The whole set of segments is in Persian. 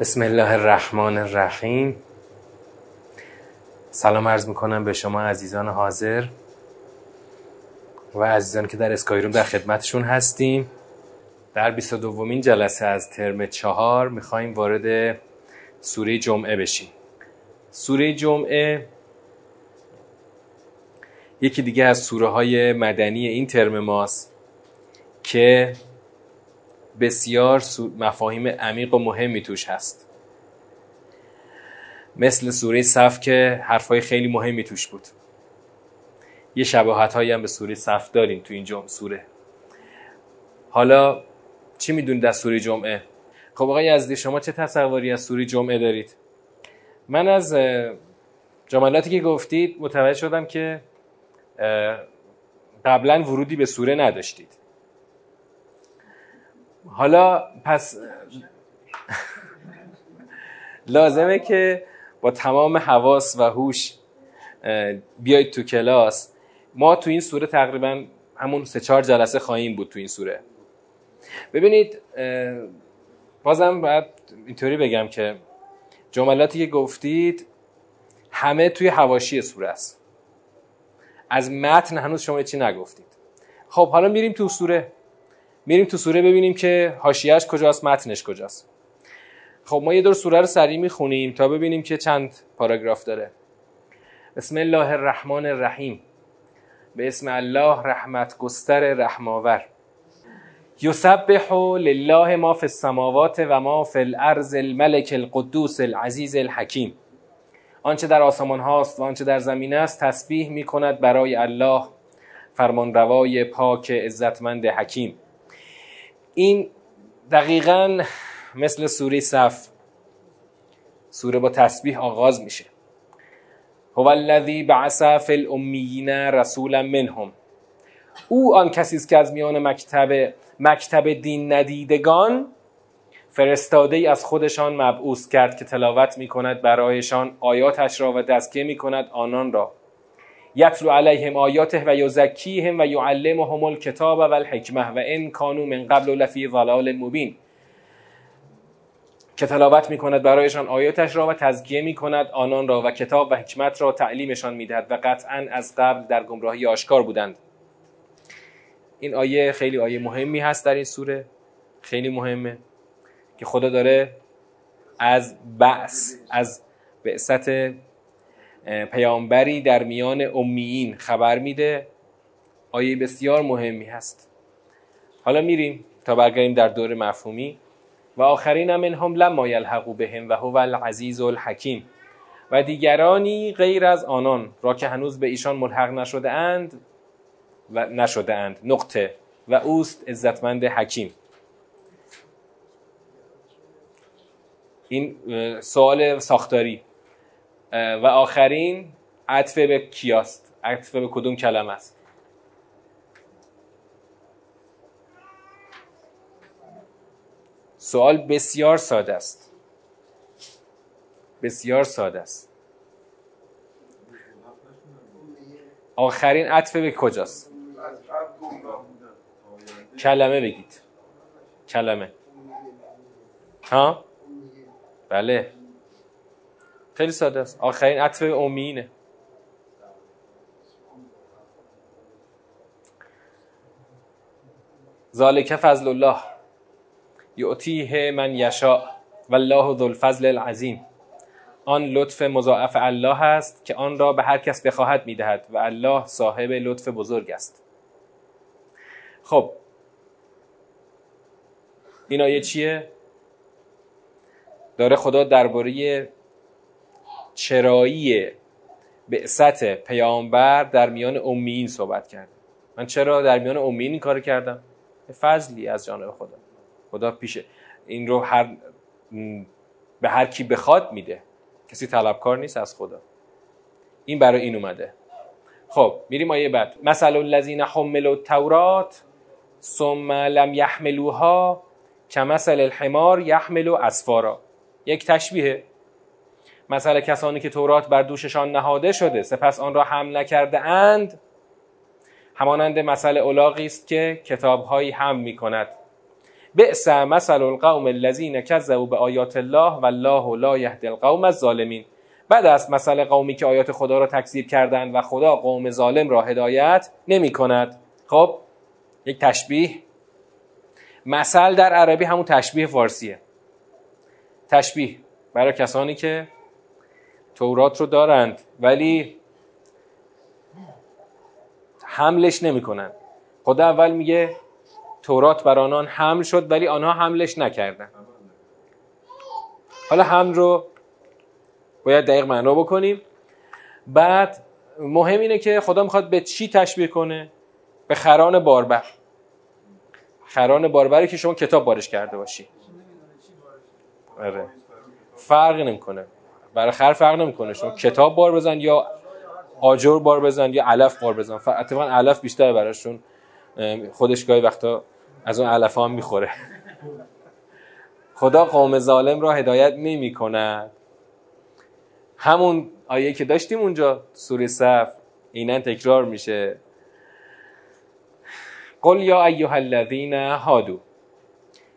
بسم الله الرحمن الرحیم. سلام عرض می‌کنم به شما عزیزان حاضر و عزیزان که در اسکایروم در خدمتشون هستیم. در 22 دومین جلسه از ترم چهار می‌خوایم وارد سوره جمعه بشیم. سوره جمعه یکی دیگه از سوره های مدنی این ترم ماست که بسیار مفاهیم عمیق و مهمی توش هست. مثل سوره صف که حرفای خیلی مهمی توش بود. یه شباهت هایی هم به سوره صف داریم تو این جمعه سوره. حالا چی می‌دونید در سوره جمعه؟ خب آقای یزدی شما چه تصوری از سوره جمعه دارید؟ من از جملاتی که گفتید متوجه شدم که قبلا ورودی به سوره نداشتید. حالا پس لازمه که با تمام حواس و هوش بیاید تو کلاس. ما تو این سوره تقریبا همون سه چهار جلسه خواهیم بود تو این سوره. ببینید بازم باید اینطوری بگم که جملاتی که گفتید همه توی هواشی سوره است. از متن هنوز شما چی نگفتید. خب حالا میریم تو سوره. میریم تو سوره ببینیم که حاشیهش کجاست متنش کجاست. خب ما یه دور سوره رو سریع می‌خونیم تا ببینیم که چند پاراگراف داره. بسم الله الرحمن الرحیم. به اسم الله رحمت گستر رحماور. یسبح لله ما فی السماوات و ما فی الارض الملک القدوس العزیز الحکیم. آنچه در آسمان هاست و آنچه در زمین است تسبیح می کند برای الله فرمانروای پاک عزتمند حکیم. این دقیقا مثل سوره صف سوره با تسبیح آغاز میشه. هو الذی بعث فی الامیین رسولا منهم. او آن کسی است که از میان مکتب مکتب دین ندیدگان فرستاده ای از خودشان مبعوث کرد که تلاوت می کند برایشان آیاتش را و دستگه می کند آنان را. یتلو علیهم آیاته و یزکیهم و یعلمهم الکتاب و الحکمه و ان کانوا من قبل لفی ضلال مبین. که تلاوت می کند برایشان آیاتش را و تزکیه می کند آنان را و کتاب و حکمت را تعلیمشان می دهد و قطعا از قبل در گمراهی آشکار بودند. این آیه خیلی آیه مهمی هست در این سوره خیلی مهمه که خدا داره از بعث از بعثت پیامبری در میان امیین خبر میده. آیه بسیار مهمی هست. حالا میریم تا برگردیم در دور مفهومی. و آخرین منهم لما یلحقوا بهم و هو العزیز الحکیم. و دیگرانی غیر از آنان را که هنوز به ایشان ملحق نشده اند و نشده اند. نقطه. و اوست عزتمند حکیم. این سوال ساختاری. و آخرین عطف به کیاست؟ عطف به کدوم کلمه است؟ سوال بسیار ساده است. بسیار ساده است. آخرین عطف به کجاست؟ کلمه بگید. کلمه. ها؟ بله. خیلی ساده است. آخرین عطف امینه. ذالک فضل الله. یعطیه من یشاء. والله ذو الفضل العظیم. آن لطف مضاعف الله است که آن را به هر کس بخواهد می‌دهد و الله صاحب لطف بزرگ است. خب. این آیه چیه؟ داره خدا درباره چرایی بعثت پیامبر در میان امیین صحبت کرده من چرا در میان امیین این کار کردم؟ فضلی از جانب خدا. خدا پیش این رو هر به هر کی بخواد میده. کسی طلبکار نیست از خدا. این برای این اومده. خب میریم آیه بعد. مثل الذین حملوا التورات ثم لم یحملوها کمثل الحمار یحمل اسفارا. یک تشبیه. مثل کسانی که تورات بر دوششان نهاده شده سپس آن را حمل نکرده اند. همانند مثل اولاغی است که کتابهایی حمل می کند بئس مثل القوم الذین کذبوا به آیات الله والله لا یهدی القوم الظالمین. بعد از مثل قومی که آیات خدا را تکذیب کردند و خدا قوم ظالم را هدایت نمی کند خب یک تشبیه. مثل در عربی همون تشبیه فارسیه. تشبیه برای کسانی که تورات رو دارند ولی حملش نمی‌کنن. خدا اول میگه تورات بر آنان حمل شد ولی آنها حملش نکردن. حالا حمل رو باید دقیق معنا بکنیم. بعد مهم اینه که خدا می‌خواد به چی تشبیه کنه؟ به خران باربر. خران باربری که شما کتاب بارش کرده باشی. آره. فرق نمی‌کنه. برای خر فرق نمی‌کنه. شما کتاب بار بزن یا آجر بار بزن یا علف بار بزن. اتفاقا علف بیشتر براشون. خودش گاهی وقتا از اون علف هم می‌خوره. خدا قوم ظالم را هدایت نمی کند همون آیه که داشتیم اونجا سوره صف اینا تکرار میشه. قل یا ایها الذین هادو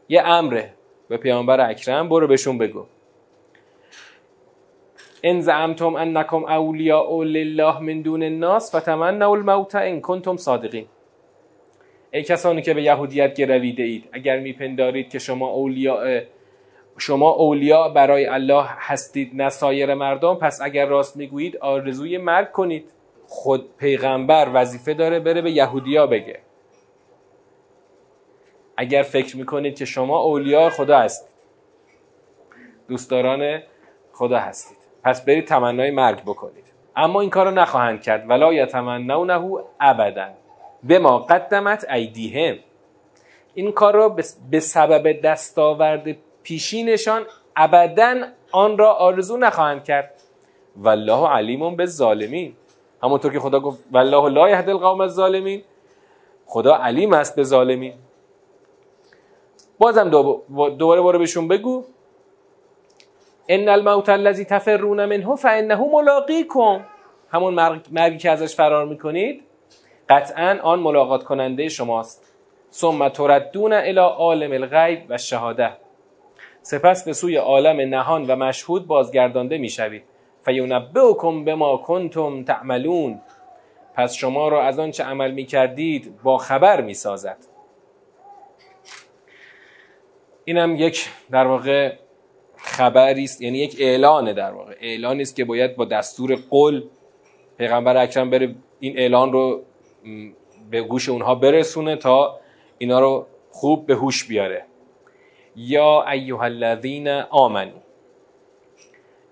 یه امره به پیامبر اکرم برو بهشون بگو. ان زعمتم انکم اولیاء لله من دون الناس فتمنوا الموت ان کنتم صادقین. ای کسانی که به یهودیت گرویده اید اگر میپندارید که شما اولیاء شما اولیاء برای الله هستید نه سایر مردم پس اگر راست می‌گویید آرزوی مرگ کنید. خود پیغمبر وظیفه داره بره به یهودیا بگه. اگر فکر می‌کنید که شما اولیاء خدا هستید. دوستداران خدا هستید. پس برید تمنای مرگ بکنید. اما این کار رو نخواهند کرد. ولا یتمنونه ابدا. به ما قدمت ایدیهم. این کار را به سبب دستاورد پیشینشان ابدا آن را آرزو نخواهند کرد. والله علیم به ظالمین همونطور که خدا گفت والله لا یهدی القوم الظالمین. خدا علیم است به ظالمین. بازم دوباره بهشون بگو. ان الموت الذی تفرون منه فانه ملاقیکم. همون مرگی که ازش فرار می‌کنید قطعا آن ملاقات کننده شماست. ثم تردون الى عالم الغیب و شهاده سپس به سوی عالم نهان و مشهود بازگردانده می‌شوید. فینبئکم بما کنتم تعملون. پس شما را از آنچه عمل می‌کردید با خبر می‌سازد. اینم یک در واقع خبری است یعنی یک اعلانه در واقع. اعلانی است که باید با دستور قول پیغمبر اکرم بره این اعلان رو به گوش اونها برسونه تا اینا رو خوب به هوش بیاره. یا ایها الذین آمنو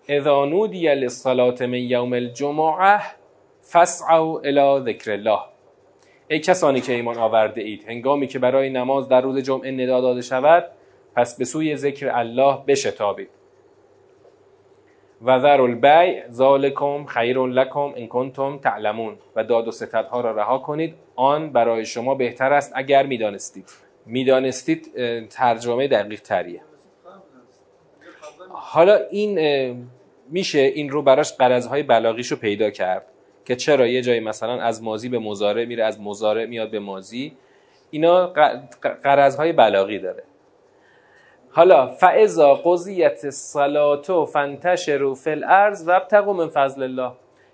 اذا نودی للصلاة من یوم الجمعه فاسعوا الى ذکر الله. ای کسانی که ایمان آورده اید هنگامی که برای نماز در روز جمعه ندا داده شود پس به سوی ذکر الله بشتابید. و ذر البیع ذالکم خیر لکم ان کنتم تعلمون. و داد و ستدها را رها کنید. آن برای شما بهتر است اگر می‌دانستید. می‌دانستید ترجمه دقیق تریه حالا این میشه این رو براش قرضهای بلاغیش رو پیدا کرد که چرا یه جایی مثلا از مازی به مزاره میره از مزاره میاد به مازی اینا قرضهای بلاغی داره. حالا فاذا قضیت الصلاه فانتشروا فی الارض وابتغوا من فضل الله.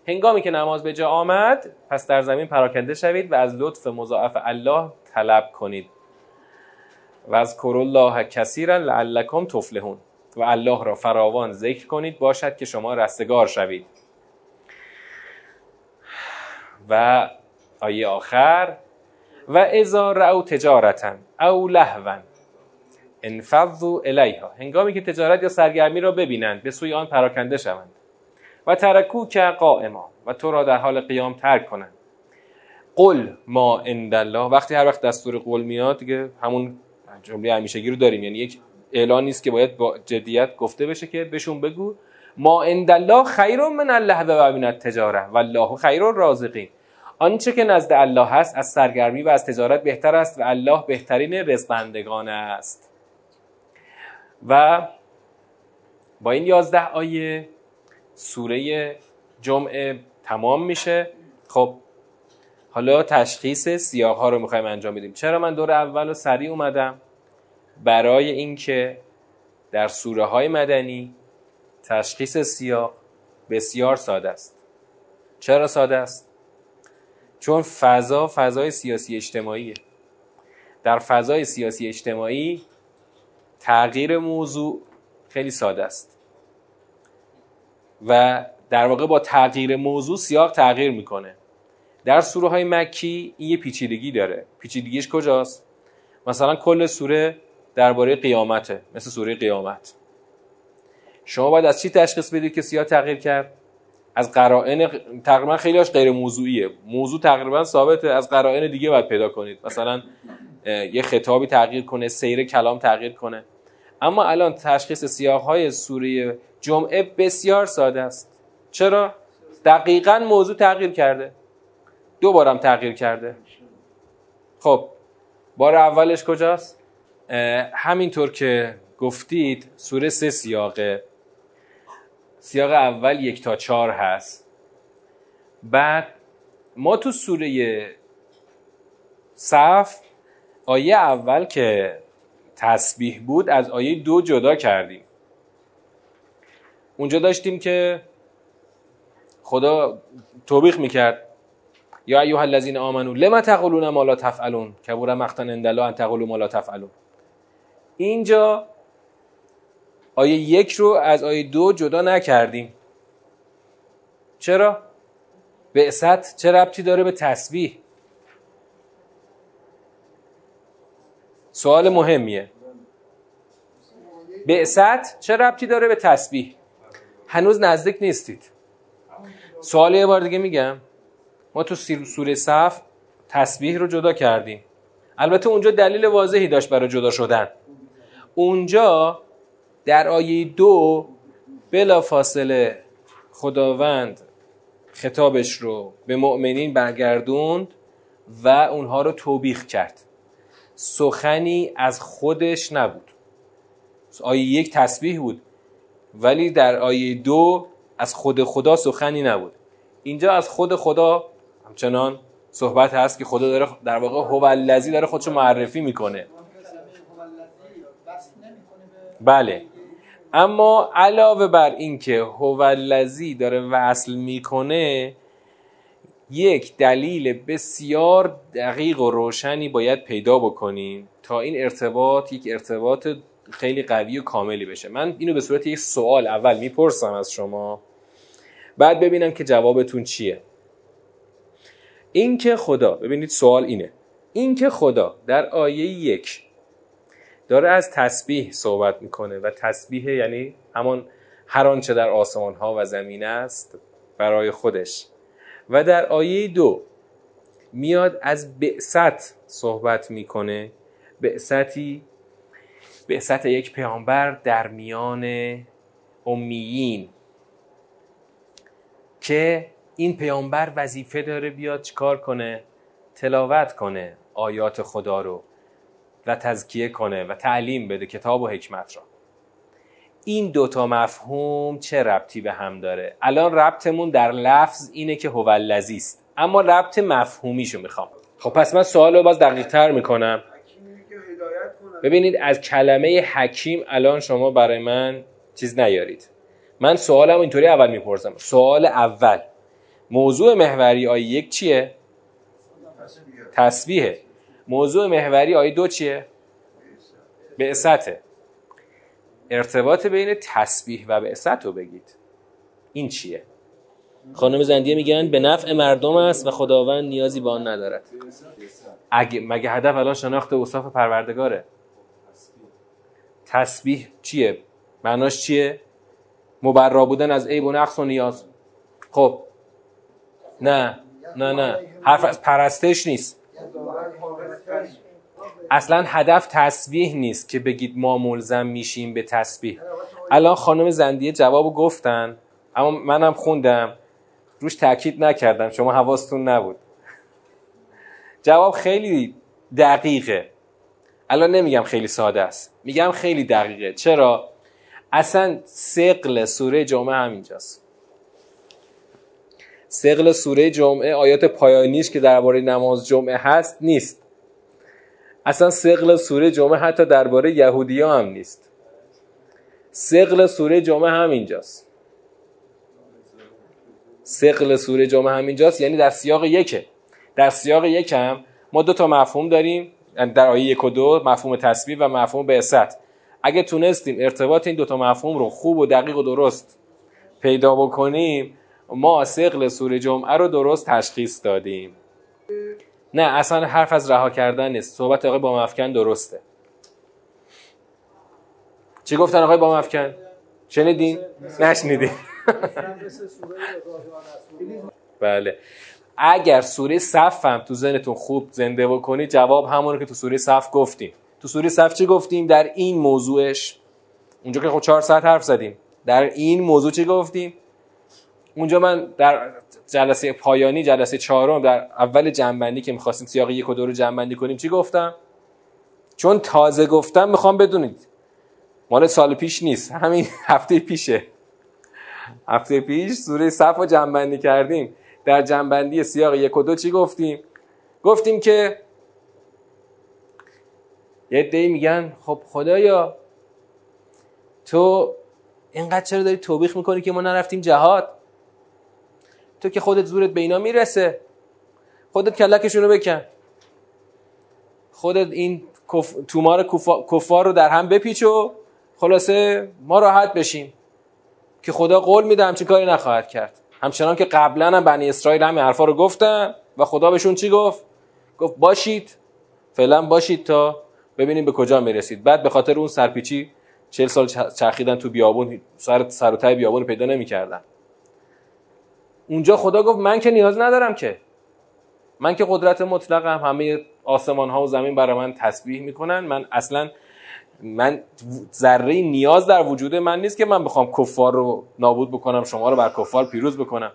هنگامی که نماز به جا آمد پس در زمین پراکنده شوید و از لطف مضاعف الله طلب کنید. و از الله کثیرا لعلکم تفلحون. و الله را فراوان ذکر کنید باشد که شما رستگار شوید. و آیه آخر و اذا رأوا تجارتا او لهوا. انفضوا الیها. هنگامی که تجارت یا سرگرمی را ببینند به سوی آن پراکنده شوند. و ترکو که قائما. و تو را در حال قیام ترک کنند. قل ما عند وقتی هر وقت دستور قول میاد دیگه همون جمله همیشگی رو داریم. یعنی یک اعلان نیست که باید با جدیت گفته بشه که بهشون بگو. ما عند الله خیر من الله و من التجاره. والله خیر الرازقین. آنچه که نزد الله هست از سرگرمی و از تجارت بهتر است و الله بهترین رزقندگان است. و با این یازده آیه سوره جمعه تمام میشه. خب حالا تشخیص سیاق ها رو می‌خوایم انجام بدیم. چرا من دور اول و سریع اومدم؟ برای اینکه در سوره های مدنی تشخیص سیاق بسیار ساده است. چرا ساده است؟ چون فضا فضای سیاسی اجتماعیه. در فضای سیاسی اجتماعی تغییر موضوع خیلی ساده است. و در واقع با تغییر موضوع سیاق تغییر می‌کنه. در سوره های مکی این یه پیچیدگی داره. پیچیدگیش کجاست؟ مثلا کل سوره درباره قیامته مثل سوره قیامت. شما باید از چی تشخیص بدید که سیاه تغییر کرد؟ از قرائن تقریبا خیلیش غیر موضوعیه. موضوع تقریبا ثابته. از قرائن دیگه باید پیدا کنید. مثلا یه خطابی تغییر کنه سیر کلام تغییر کنه. اما الان تشخیص سیاه های سوره جمعه بسیار ساده است. چرا؟ دقیقا موضوع تغییر کرده. دو بارم تغییر کرده. خب بار اولش کجاست؟ همینطور که گفتید سوره سه سیاقه. سیاق اول یک تا چهار هست. بعد ما تو سوره صف آیه اول که تسبیح بود از آیه دو جدا کردیم. اونجا داشتیم که خدا توبیخ می‌کرد. یا ایها الذین آمنو لما تقولون ما لا تفعلون؟ کبر مقتا عند الله ان تقولوا ما لا تفعلون. اینجا آیه یک رو از آیه دو جدا نکردیم. چرا؟ بعثت چه ربطی داره به تسبیح؟ سوال مهمیه. بعثت چه ربطی داره به تسبیح؟ هنوز نزدیک نیستید. سوال یه بار دیگه میگم. ما تو سوره صف تسبیح رو جدا کردیم. البته اونجا دلیل واضحی داشت برای جدا شدن. اونجا در آیه دو بلا فاصله خداوند خطابش رو به مؤمنین برگردوند و اونها رو توبیخ کرد. سخنی از خودش نبود. آیه یک تسبیح بود. ولی در آیه دو از خود خدا سخنی نبود. اینجا از خود خدا همچنان صحبت هست که خدا داره در واقع هو الذی داره خودشو معرفی می‌کنه. بله. اما علاوه بر اینکه هو الذی داره وصل می‌کنه یک دلیل بسیار دقیق و روشنی باید پیدا بکنیم تا این ارتباط یک ارتباط خیلی قوی و کاملی بشه. من اینو به صورت یک سوال اول می‌پرسم از شما. بعد ببینم که جوابتون چیه. اینکه خدا ببینید سوال اینه. اینکه خدا در آیه یک داره از تسبیح صحبت می‌کنه و تسبیح یعنی همان هر آنچه در آسمان ها و زمین است برای خودش. و در آیه دو میاد از بعثت صحبت می‌کنه. بعثتی بعثت یک پیامبر در میان امیین که این پیامبر وظیفه داره بیاد چیکار کنه؟ تلاوت کنه آیات خدا رو و تزکیه کنه و تعلیم بده کتاب و حکمت را. این دوتا مفهوم چه ربطی به هم داره؟ الان ربطمون در لفظ اینه که هو است. اما ربط مفهومیشو می‌خوام. خب پس من سوال رو باز دقیق تر می‌کنم. ببینید از کلمه حکیم الان شما برای من چیز نیارید. من سوالم اینطوری اول می‌پرسم. سوال اول. موضوع محوری آیه یک چیه؟ تسبیحه. موضوع محوری آیه دو چیه؟ بعثته. ارتباط بین تسبیح و بعثت رو بگید. این چیه؟ خانم زندیه میگن به نفع مردم است و خداوند نیازی به آن ندارد. اگه مگه هدف الان شناخت اوصاف پروردگاره؟ تسبیح چیه؟ معناش چیه؟ مبرا بودن از عیب و نقص و نیاز. خب. نه. نه نه. حرف از پرستش نیست. اصلا هدف تسبیح نیست که بگید ما ملزم میشیم به تسبیح. الان خانم زندیه جواب گفتن اما منم خوندم. روش تاکید نکردم. شما حواستون نبود. جواب خیلی دقیقه. الان نمیگم خیلی ساده است. میگم خیلی دقیقه. چرا؟ اصلا سقل سوره جمعه همینجاست. سقل سوره جمعه آیات پایانیش که درباره نماز جمعه هست نیست. اصلا سقل سوره جمعه حتی درباره یهودی ها هم نیست. سقل سوره جمعه همینجاست. سقل سوره جمعه همینجاست یعنی در سیاق یکه. در سیاق یکم ما دو تا مفهوم داریم. در آیه یک و دو مفهوم تصویر و مفهوم بعثت. اگه تونستیم ارتباط این دو تا مفهوم رو خوب و دقیق و درست پیدا بکنیم ما سقل سوره جمعه رو درست تشخیص دادیم. نه اصلا حرف از رها کردن نیست. صحبت آقای با مفکن درسته. چی گفتن آقای با مفکن؟ شنیدین؟ نشنیدین. بله. اگر سوره صف هم تو ذهنتون خوب زنده بکنید جواب همونه که تو سوره صف گفتیم. تو سوره صف چی گفتیم؟ در این موضوعش اونجا که خب چهار ساعت حرف زدیم. در این موضوع چی گفتیم؟ اونجا من در جلسه پایانی جلسه چهارم در اول جنبندی که می‌خواستیم سیاق یک و دو رو جنبندی کنیم چی گفتم؟ چون تازه گفتم می‌خوام بدونید. مال سال پیش نیست. همین هفته پیشه. هفته پیش سوره صف رو جنبندی کردیم. در جنبندی سیاق یک و دو چی گفتیم؟ گفتیم که یه دی میگن خب خدایا تو اینقدر چرا داری توبیخ می‌کنی که ما نرفتیم جهاد؟ تو که خودت زورت به اینا می‌رسه. خودت کلکشون رو بکن. خودت این کف... تومار کفار رو در هم بپیچ و خلاصه ما راحت بشیم. که خدا قول میده همچین کاری نخواهد کرد. همچنان که قبلا هم بنی اسرائیل همین حرفا رو گفتن و خدا بهشون چی گفت؟ گفت باشید. فعلا باشید تا ببینیم به کجا می‌رسید. بعد به خاطر اون سرپیچی چهل سال چرخیدن تو بیابون سر سر و ته بیابون پیدا نمی‌کردن. اونجا خدا گفت من که نیاز ندارم که. من که قدرت مطلقم همه آسمان ها و زمین برای من تسبیح می‌کنن. من اصلا من ذره نیاز در وجود من نیست که من بخوام کفار رو نابود بکنم شما رو بر کفار پیروز بکنم.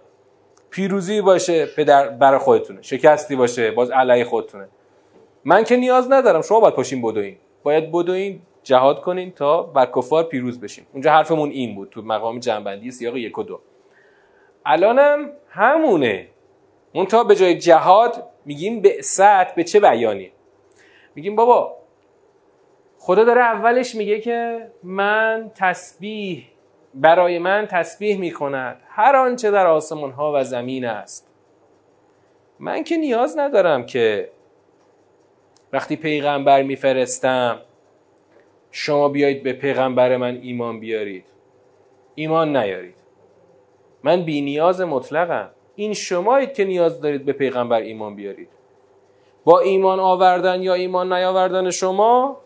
پیروزی باشه پدر برای خودتونه شکستی باشه باز علیه خودتونه. من که نیاز ندارم شما باید پاشین بدوین. باید بدوین جهاد کنین تا بر کفار پیروز بشین. اونجا حرفمون این بود تو مقام جنبندی سیاق یک و دو. الانم همونه. اون تا به جای جهاد میگیم به سطح به چه بیانی میگیم بابا خدا داره اولش میگه که من تسبیح برای من تسبیح می‌کند. هر آنچه در آسمان ها و زمین است. من که نیاز ندارم که وقتی پیغمبر میفرستم شما بیایید به پیغمبر من ایمان بیارید. ایمان نیارید. من بی نیاز مطلقم. این شمایید که نیاز دارید به پیغمبر ایمان بیارید. با ایمان آوردن یا ایمان نیاوردن شما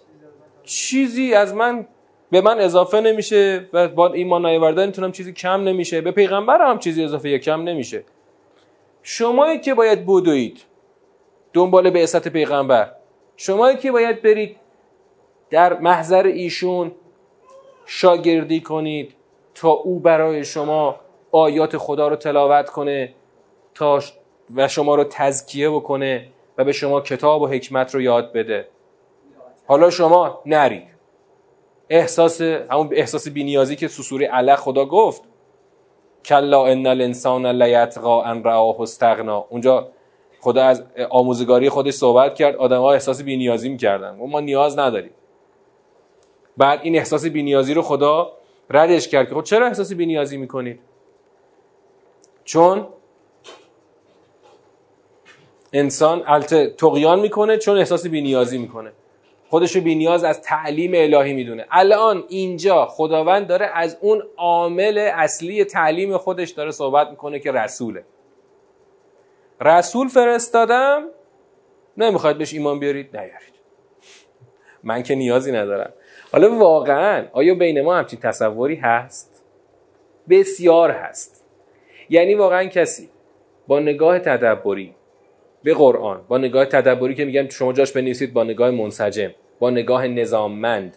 چیزی از من به من اضافه نمیشه و با ایمان نیاوردن می‌تونم چیزی کم نمیشه. به پیغمبر هم چیزی اضافه یا کم نمیشه. شمایید که باید بدوید دنبال بعثت پیغمبر. شمایی که باید برید در محضر ایشون شاگردی کنید تا او برای شما آیات خدا رو تلاوت کنه تا و شما رو تزکیه بکنه و به شما کتاب و حکمت رو یاد بده. حالا شما نرید. احساس همون احساس بینیازی که سوسوری علق خدا گفت. کلا ان الانسان لیطغى ان رآه استغنا. اونجا خدا از آموزگاری خودش صحبت کرد. ها احساس بینیازی می‌کردن. ما نیاز نداریم. بعد این احساس بینیازی رو خدا ردش کرد که خب چرا احساس بینیازی می‌کنید؟ چون انسان البته تقیان می‌کنه چون احساس بینیازی می‌کنه. خودشو بینیاز از تعلیم الهی می‌دونه. الان اینجا خداوند داره از اون عامل اصلی تعلیم خودش داره صحبت می‌کنه که رسوله. رسول فرستادم نمی‌خواید بهش ایمان بیارید؟ نیارید. من که نیازی ندارم. حالا واقعا آیا بین ما همچین تصوری هست؟ بسیار هست. یعنی واقعا کسی با نگاه تدبری به قرآن با نگاه تدبری که میگم شما جاش بنویسید با نگاه منسجم با نگاه نظاممند.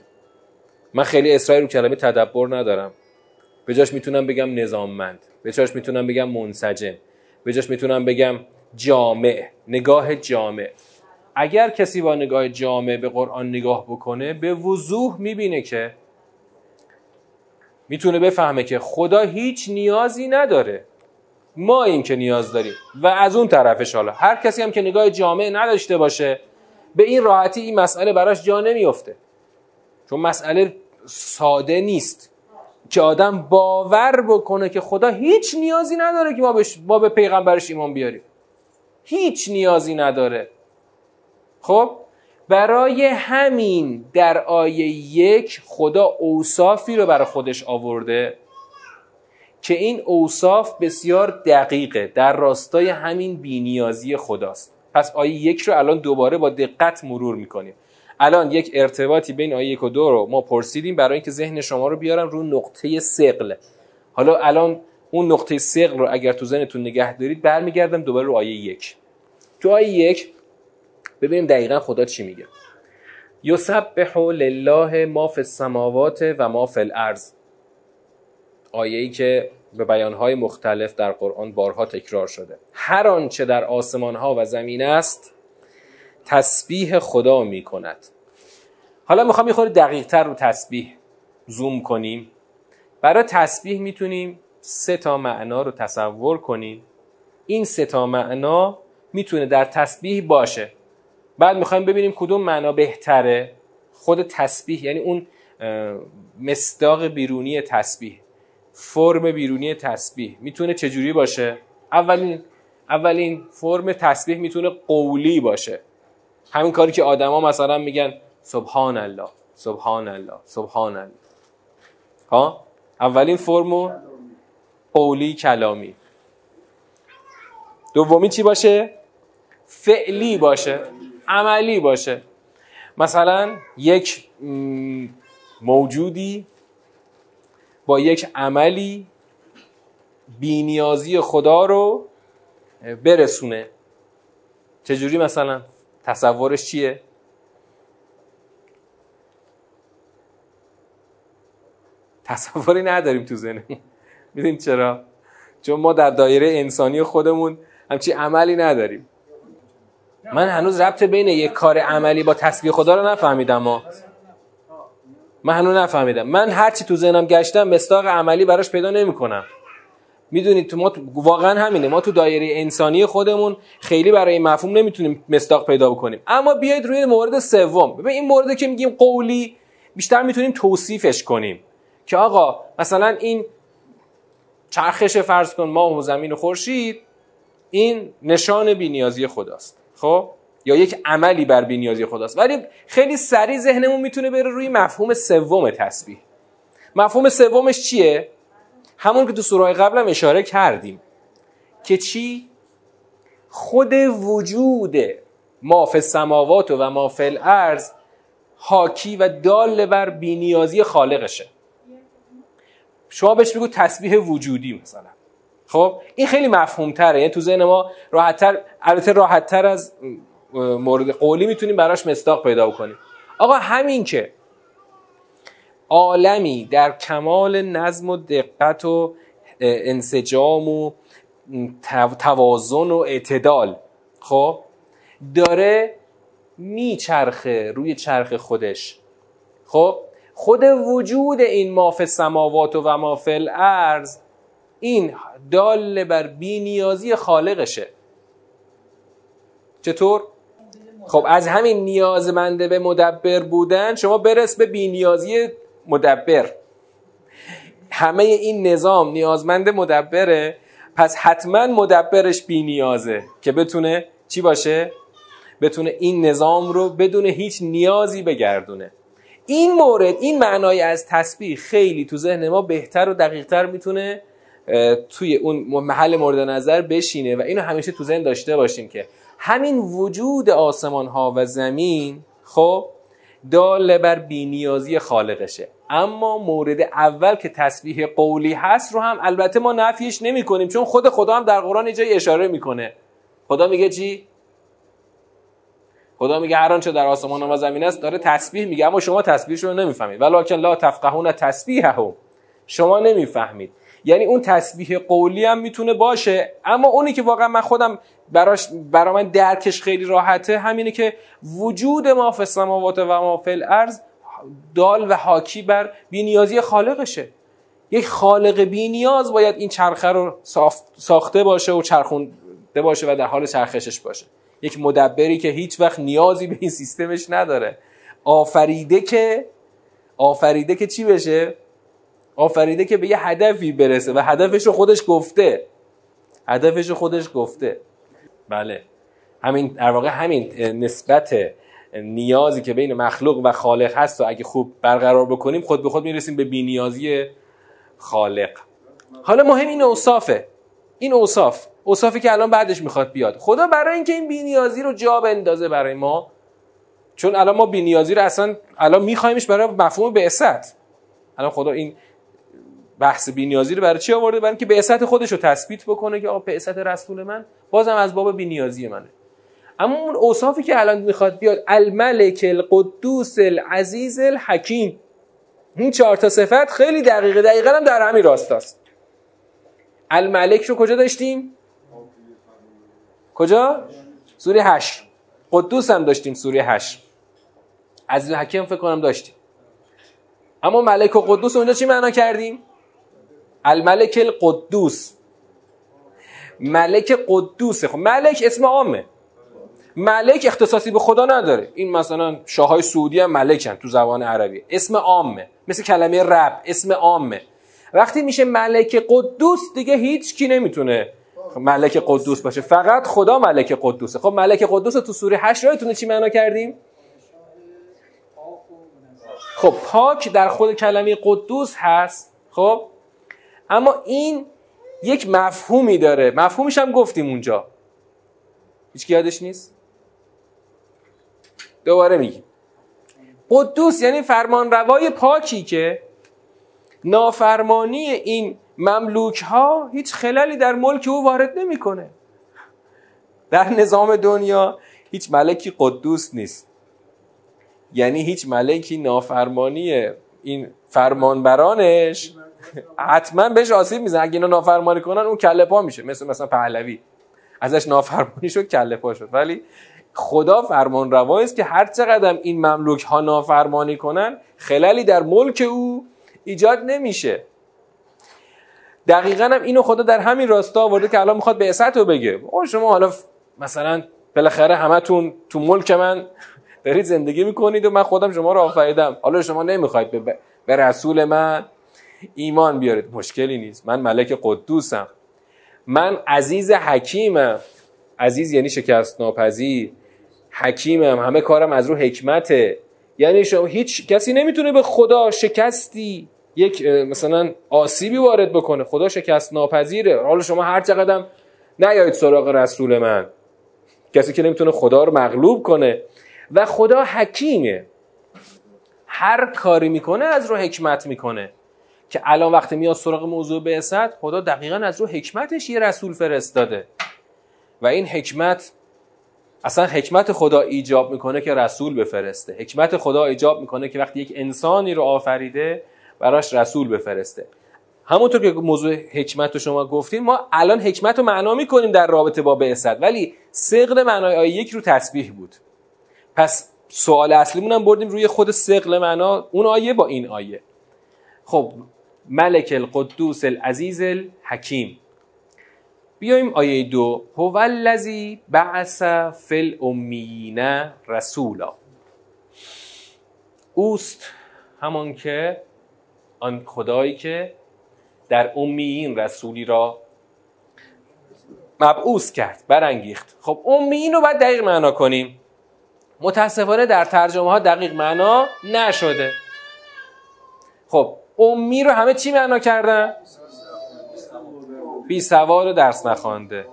من خیلی اصراری رو کلمه تدبر ندارم. به جاش می‌تونم بگم نظاممند. به جاش می‌تونم بگم منسجم. به جاش می‌تونم بگم جامع. نگاه جامع. اگر کسی با نگاه جامع به قرآن نگاه بکنه به وضوح می‌بینه که می‌تونه بفهمه که خدا هیچ نیازی نداره. ما این که نیاز داریم. و از اون طرفش حالا. هر کسی هم که نگاه جامع نداشته باشه به این راحتی این مسئله براش جا نمیفته چون مسئله ساده نیست که آدم باور بکنه که خدا هیچ نیازی نداره که ما, بش... ما به پیغمبرش ایمان بیاریم. هیچ نیازی نداره. خب؟ برای همین در آیه یک خدا اوصافی رو برای خودش آورده که این اوصاف بسیار دقیقه در راستای همین بینیازی خداست. پس آیه یک رو الان دوباره با دقت مرور می‌کنیم. الان یک ارتباطی بین آیه یک و دو رو ما پرسیدیم برای اینکه ذهن شما رو بیارم رو نقطه سقل حالا الان اون نقطه سقل رو اگر تو ذهنتون نگه دارید برمیگردم دوباره رو آیه یک. تو آیه یک ببینیم دقیقا خدا چی میگه. یسبح لله ما فی السماوات و ما فی الارض. آیه ای که به بیانهای مختلف در قرآن بارها تکرار شده. هر آنچه در آسمان ها و زمین است تسبیح خدا می کند حالا می‌خوام یه دقیق تر رو تسبیح زوم کنیم. برای تسبیح می‌تونیم سه تا معنا رو تصور کنیم. این سه تا معنا می‌تونه در تسبیح باشه. بعد می‌خوایم ببینیم کدوم معنا بهتره. خود تسبیح یعنی اون مصداق بیرونی تسبیح. فرم بیرونی تسبیح. می‌تونه چجوری باشه؟ اولین اولین فرم تسبیح می‌تونه قولی باشه. همین کاری که آدما مثلا میگن سبحان الله سبحان الله سبحان الله ها؟ اولین فرمو قولی کلامی. دومی چی باشه؟ فعلی باشه عملی باشه. مثلا یک موجودی با یک عملی بینیازی خدا رو برسونه. چجوری مثلا؟ تصورش چیه؟ تصوری نداریم تو ذهنمون می‌دونید چرا؟ چون ما در دایره انسانی خودمون همچی عملی نداریم. من هنوز ربط بین یک کار عملی با تسبیح خدا رو نفهمیدم ما من هنوز نفهمیدم. من هرچی تو ذهنم گشتم مستاق عملی براش پیدا نمی‌کنم. می‌دونید تو ما واقعا همینه. ما تو دایره انسانی خودمون خیلی برای این مفهوم نمی‌تونیم مستاق پیدا بکنیم. اما بیاید روی مورد سوم. ببین این مورد که میگیم قولی بیشتر می‌تونیم توصیفش کنیم. که آقا مثلا این چرخش فرض کن ماه و زمین و خورشید این نشان بینیازی خداست. خب؟ یا یک عملی بر بینیازی خداست. ولی خیلی سریع ذهنمون می‌تونه بره روی مفهوم سوم تسبیح. مفهوم سومش چیه؟ همون که تو سورای قبلم اشاره کردیم که چی؟ خود وجود ما فی و ما فی الارض حاکی و دال بر بینیازی خالقشه. شما بهش بگو تسبیح وجودی مثلا. خب؟ این خیلی مفهوم تره یعنی تو ذهن ما راحتتر البته راحتتر از مورد قولی می‌تونیم براش مستاق پیدا کنیم آقا همین که عالمی در کمال نظم و دقت و انسجام و توازن و اعتدال خب داره میچرخه روی چرخ خودش. خب خود وجود این ماف سماوات و ماف الارض این دال بر بینیازی خالقشه. چطور؟ خب از همین نیازمنده به مدبر بودن شما برس به بینیازی مدبر همه این نظام نیازمند مدبره پس حتما مدبرش بی نیازه که بتونه چی باشه؟ بتونه این نظام رو بدون هیچ نیازی بگردونه این مورد این معنای از تسبیح خیلی تو ذهن ما بهتر و دقیقتر می‌تونه توی اون محل مورد نظر بشینه و اینو همیشه تو ذهن داشته باشیم که همین وجود آسمان ها و زمین خب دال بر بینیازی خالقشه. اما مورد اول که تسبیح قولی هست رو هم البته ما نفیش نمی کنیم چون خود خدا هم در قرآن جای اشاره می‌کنه. خدا میگه چی؟ خدا میگه هر آنچه در آسمان و زمین است داره تسبیح میگه اما شما تسبیحش رو نمی‌فهمید. ولکن لا تفقهون تسبیحهم شما نمی‌فهمید. یعنی اون تسبیح قولی هم می‌تونه باشه اما اونی که واقعا من خودم براش برا من درکش خیلی راحته همینه که وجود ما فی السماوات و ما فی الارض دال و حاکی بر بینیازی خالقشه. یک خالق بینیاز باید این چرخه رو ساخته باشه و چرخونده باشه و در حال چرخشش باشه. یک مدبری که هیچ وقت نیازی به این سیستمش نداره. آفریده که آفریده که چی بشه؟ آفریده که به یه هدفی برسه و هدفش رو خودش گفته. هدفش رو خودش گفته. بله. همین در واقع همین نسبت نیازی که بین مخلوق و خالق هست و اگه خوب برقرار بکنیم خود به خود می‌رسیم به بینیازی خالق. حالا مهم این اوصافه. این اوصاف. اوصافی که الان بعدش می‌خواد بیاد. خدا برای اینکه این بینیازی رو جا بندازه برای ما چون الان ما بینیازی رو اصلا الان میخوایمش برای مفهوم بعثت. الان خدا این بحث بینیازی رو برای چی آورده؟ برای اینکه بعثت خودش رو تثبیت بکنه که آقا بعثت رسول من بازم از باب بینیازی منه. اما اون اوصافی که الان می‌خواد بیاد الملک القدوس العزیز الحکیم. این چهار تا صفت خیلی دقیقه دقیقا هم در همین راستاست الملک رو کجا داشتیم؟ کجا؟ سوره 8 قدوس هم داشتیم سوره 8 عزیز حکیم فکر کنم داشتیم. اما ملک و قدوس اونجا چی معنا کردیم؟ الملک القدوس. ملک قدوسه خب ملک اسم عامه. ملک اختصاصی به خدا نداره. این مثلا شاهای سعودی هم ملکن تو زبان عربی. اسم عامه. مثل کلمه رب. اسم عامه. وقتی میشه ملک قدوس دیگه هیچ کی نمی‌تونه ملک قدوس باشه. فقط خدا ملک قدوسه. خب ملک قدوس تو سوره 8 رایتونه چی معنا کردیم؟ خب پاک در خود کلمه قدوس هست. خب اما این یک مفهومی داره. مفهومش هم گفتیم اونجا. هیچ یادش نیست؟ دوباره میگیم. قدوس یعنی فرمان روای پاکی که نافرمانی این مملوک ها هیچ خلالی در ملک او وارد نمی‌کنه. در نظام دنیا هیچ ملکی قدوس نیست. یعنی هیچ ملکی نافرمانی این فرمانبرانش حتما بهش آسیب میزن اگه اینا نافرمانی کنن اون کله پا میشه. مثل مثلا پهلوی. ازش نافرمانی شد کله پا شد. ولی خدا فرمان روایی است که هر چقدر این مملوک ها نافرمانی کنن خلالی در ملک او ایجاد نمیشه. دقیقا هم اینو خدا در همین راستا آورده که الان می‌خواد به رو بگه. او شما حالا مثلا بالاخره همتون تو ملک من دارید زندگی می‌کنید و من خودم شما رو آفریدم. حالا شما نمی‌خواید به رسول من ایمان بیارید. مشکلی نیست. من ملک قدوسم. من عزیز حکیمم. عزیز یعنی شکست ناپذیر حکیمم. همه کارم از رو حکمته. یعنی شما هیچ کسی نمی‌تونه به خدا شکستی. یک مثلا آسیبی وارد بکنه. خدا شکست ناپذیره حالا شما هر چقدر نیایید سراغ رسول من. کسی که نمی‌تونه خدا رو مغلوب کنه. و خدا حکیمه. هر کاری می‌کنه از رو حکمت می‌کنه. که الان وقتی میاد سراغ موضوع بعثت خدا دقیقا از رو حکمتش یه رسول فرستاده. و این حکمت اصلا حکمت خدا ایجاب می‌کنه که رسول بفرسته. حکمت خدا ایجاب می‌کنه که وقتی یک انسانی رو آفریده براش رسول بفرسته. همونطور که موضوع حکمت رو شما گفتیم ما الان حکمت رو معنا می‌کنیم در رابطه با بعثت ولی سقل معنای آیه یک رو تسبیح بود. پس سوال اصلیمون هم بردیم روی خود سقل معنا اون آیه با این آیه. خب ملک القدوس العزیز الحکیم. بیایم آیه دو. هو الذی بعث فی الامین رسولا. اوست همان که آن خدایی که در امیین رسولی را مبعوث کرد برانگیخت. خب امیین رو باید دقیق معنا کنیم. متاسفانه در ترجمه ها دقیق معنا نشده. خب امی رو همه چی معنا کردن؟ بی سواد و درس نخوانده.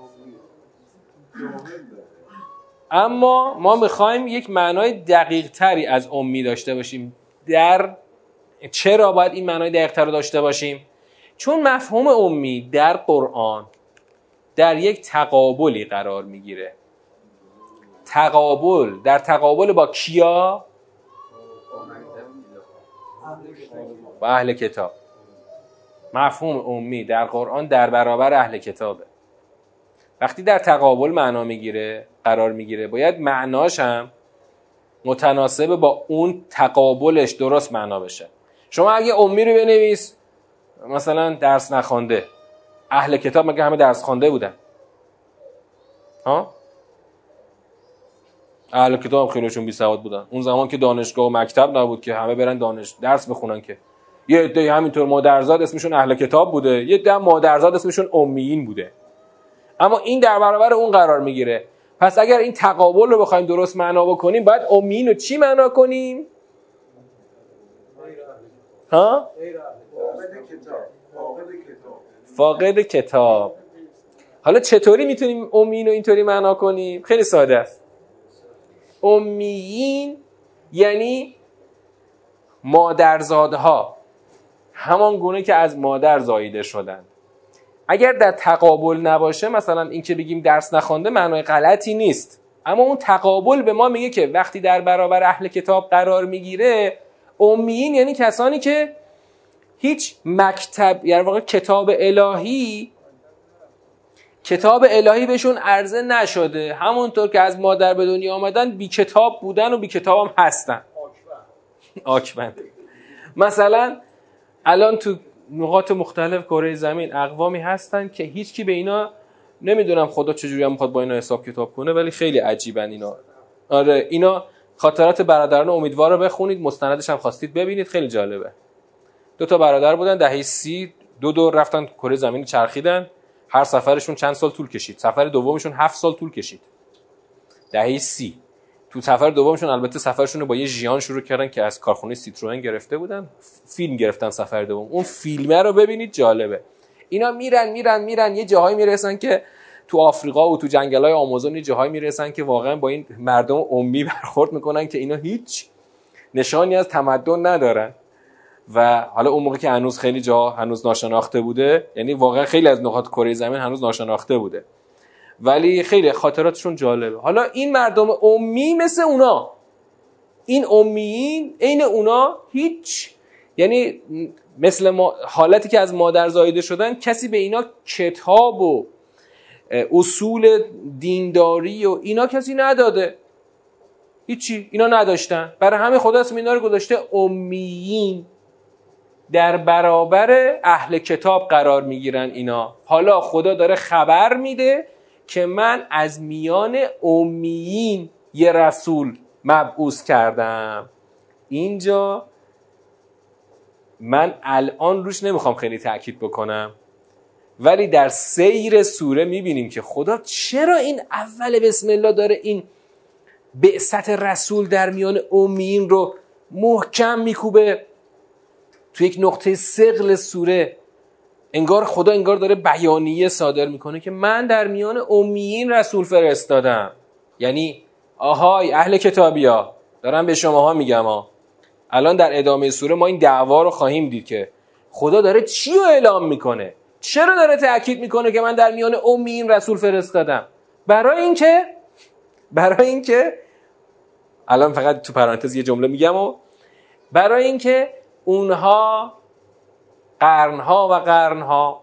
اما ما می‌خوایم یک معنای دقیق تری از امی داشته باشیم. در چرا باید این معنای دقیق تر رو داشته باشیم؟ چون مفهوم امی در قرآن در یک تقابلی قرار می‌گیره. تقابل در تقابل با کیا؟ با اهل کتاب. مفهوم امی در قرآن در برابر اهل کتابه. وقتی در تقابل معنا می‌گیره قرار می‌گیره باید معناش هم متناسب با اون تقابلش درست معنا بشه. شما اگه امی رو بنویس مثلا درس نخوانده اهل کتاب مگه همه درس خوانده بودن؟ ها؟ اهل کتاب خیلیشون بی سواد بودن. اون زمان که دانشگاه و مکتب نبود که همه برن دانش درس بخونن که. یه عده همینطور مادرزاد اسمشون اهل کتاب بوده یه عده مادرزاد اسمشون امیین بوده. اما این در برابر اون قرار می‌گیره. پس اگر این تقابل رو بخوایم درست معنا بکنیم باید امیین رو چی معنا کنیم؟ ها؟ فاقد کتاب. حالا چطوری می‌تونیم امیین رو اینطوری معنا کنیم؟ خیلی ساده است. امیین یعنی مادرزادها. همان گونه که از مادر زاییده شدن. اگر در تقابل نباشه مثلا این که بگیم درس نخوانده معنای غلطی نیست. اما اون تقابل به ما میگه که وقتی در برابر اهل کتاب قرار می‌گیره امیین یعنی کسانی که هیچ مکتب یعنی واقع کتاب الهی کتاب الهی بهشون عرضه نشده. همونطور که از مادر به دنیا آمدن بی کتاب بودن و بی کتاب هم هستن آکبند. مثلا الان تو نقاط مختلف کره زمین اقوامی هستن که هیچکی به اینا نمی‌دونم خدا چجوری هم با اینا حساب کتاب کنه ولی خیلی عجیبن اینا. آره اینا خاطرات برادران امیدوار رو بخونید مستندش هم خواستید ببینید خیلی جالبه. دو تا برادر بودن دهه سی دو دور رفتن کره زمین چرخیدن. هر سفرشون چند سال طول کشید؟ سفر دومشون هفت سال طول کشید. دهه سی. تو سفر دومشون البته سفرشون رو با یه ژیان شروع کردن که از کارخونه سیتروئن گرفته بودن فیلم گرفتن سفر دوم. اون فیلمه رو ببینید جالبه. اینا میرن میرن میرن یه جاهایی می‌رسن که تو آفریقا و تو جنگل های آمازون یه جاهایی می‌رسن که واقعا با این مردم امی برخورد می‌کنن که اینا هیچ نشانی از تمدن ندارن. و حالا اون موقع که هنوز خیلی جا هنوز ناشناخته بوده یعنی واقعا خیلی از نقاط کره زمین هنوز ناشناخته بوده. ولی خیلی خاطراتشون جالبه. حالا این مردم امی مثل اونا. این امیین عین اونا هیچ. یعنی مثل ما حالتی که از مادر زایده شدن کسی به اینا کتاب و اصول دینداری و اینا کسی نداده. هیچی. اینا نداشتن. برای همه خدا اسم اینا رو گذاشته امیین. در برابر اهل کتاب قرار می‌گیرن اینا. حالا خدا داره خبر میده که من از میان امیین یه رسول مبعوث کردم. اینجا من الان روش نمی‌خوام خیلی تاکید بکنم ولی در سیر سوره می‌بینیم که خدا چرا این اول بسم الله داره این بعثت رسول در میان امیین رو محکم میکوبه؟ تو یک نقطه سقل سوره انگار خدا انگار داره بیانیه صادر می‌کنه که من در میان امیین رسول فرستادم. یعنی آهای اهل کتابیا دارم به شماها میگم ها. الان در ادامه سوره ما این دعوا رو خواهیم دید که خدا داره چی رو اعلام می‌کنه؟ چرا داره تاکید می‌کنه که من در میان امیین رسول فرستادم؟ برای اینکه برای اینکه الان فقط تو پرانتز یه جمله میگم و برای اینکه اونها قرنها و قرنها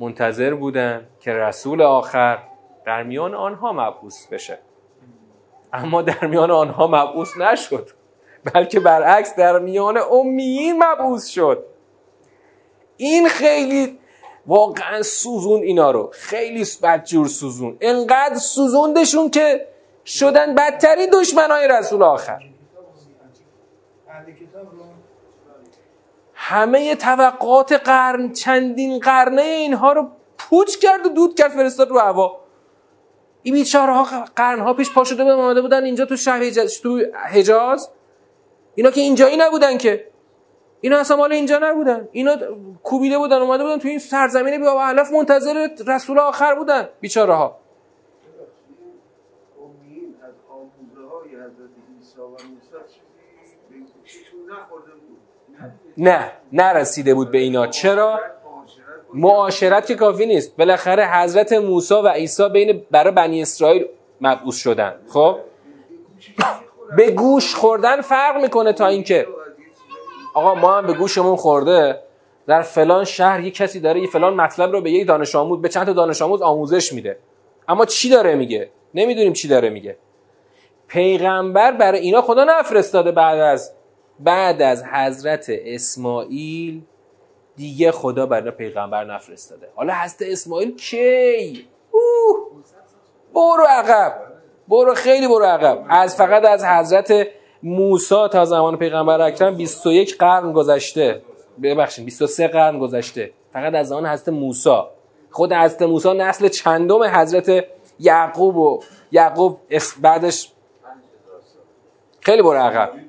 منتظر بودن که رسول آخر در میان آنها مبعوث بشه. اما در میان آنها مبعوث نشد بلکه برعکس در میان امیین مبعوث شد. این خیلی واقعا سوزون اینا رو. خیلی بدجور سوزون. انقدر سوزوندشون که شدن بدترین دشمنای رسول آخر. همه توقعات قرن چندین قرنه اینها رو پوچ کرد و دود کرد فرستاد رو هوا. این بیچاره ها قرن ها پیش پا شده بودن بودن اینجا تو شهر حجاز تو حجاز. اینا که اینجایی نبودن که. اینا اصلا مال اینجا نبودن. اینا کوبیده بودن اومده بودن تو این سرزمین بیا علف منتظر رسول آخر بودن بیچاره ها نه نرسیده بود به اینا. چرا؟ معاشرت که کافی نیست. بالاخره حضرت موسی و عیسی بین برای بنی اسرائیل مبعوث شدن. خب؟ به گوش خوردن فرق می‌کنه تا اینکه آقا ما هم به گوشمون خورده. در فلان شهر یه کسی داره یه فلان مطلب رو به یک دانش آموز به چند تا دانش آموز آموزش میده. اما چی داره میگه؟ نمی‌دونیم چی داره میگه. پیغمبر برای اینا خدا نفرستاده بعد از بعد از حضرت اسماعیل دیگه خدا برای پیغمبر نفرستاده. حالا حضرت اسماعیل کی؟ اوه! برو عقب! برو خیلی برو عقب. از فقط از حضرت موسی تا زمان پیغمبر اکرم 21 قرن گذشته. ببخشید 23 قرن گذشته. فقط از زمان حضرت موسی. خود حضرت موسی نسل چندم حضرت یعقوب و یعقوب بعدش خیلی برو عقب.